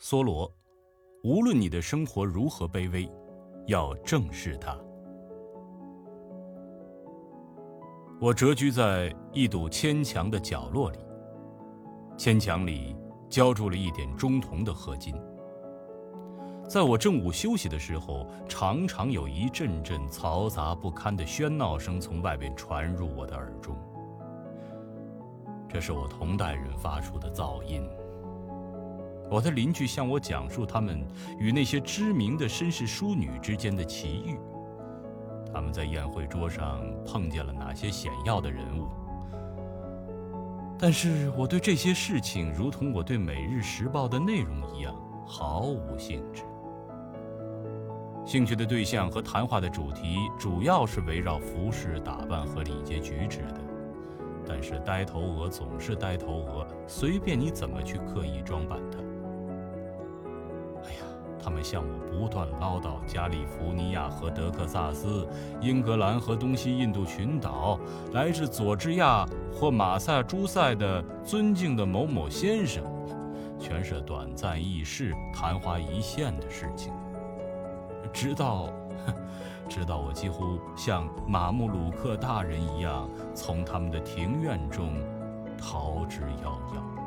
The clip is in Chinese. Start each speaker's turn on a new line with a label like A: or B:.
A: 梭罗，无论你的生活如何卑微，要正视它。我蛰居在一堵牵墙的角落里，牵墙里浇筑了一点中铜的合金。在我正午休息的时候，常常有一阵阵嘈杂不堪的喧闹声从外边传入我的耳中。这是我同代人发出的噪音。我的邻居向我讲述他们与那些知名的绅士淑女之间的奇遇，他们在宴会桌上碰见了哪些显要的人物。但是我对这些事情，如同我对《每日时报》的内容一样，毫无兴致。兴趣的对象和谈话的主题，主要是围绕服饰打扮和礼节举止的。但是呆头鹅总是呆头鹅，随便你怎么去刻意装扮它。他们向我不断唠叨加利福尼亚和德克萨斯、英格兰和东西印度群岛、来自佐治亚或马萨诸塞的尊敬的某某先生，全是短暂易逝、昙花一现的事情。直到，直到我几乎像马穆鲁克大人一样，从他们的庭院中逃之夭夭。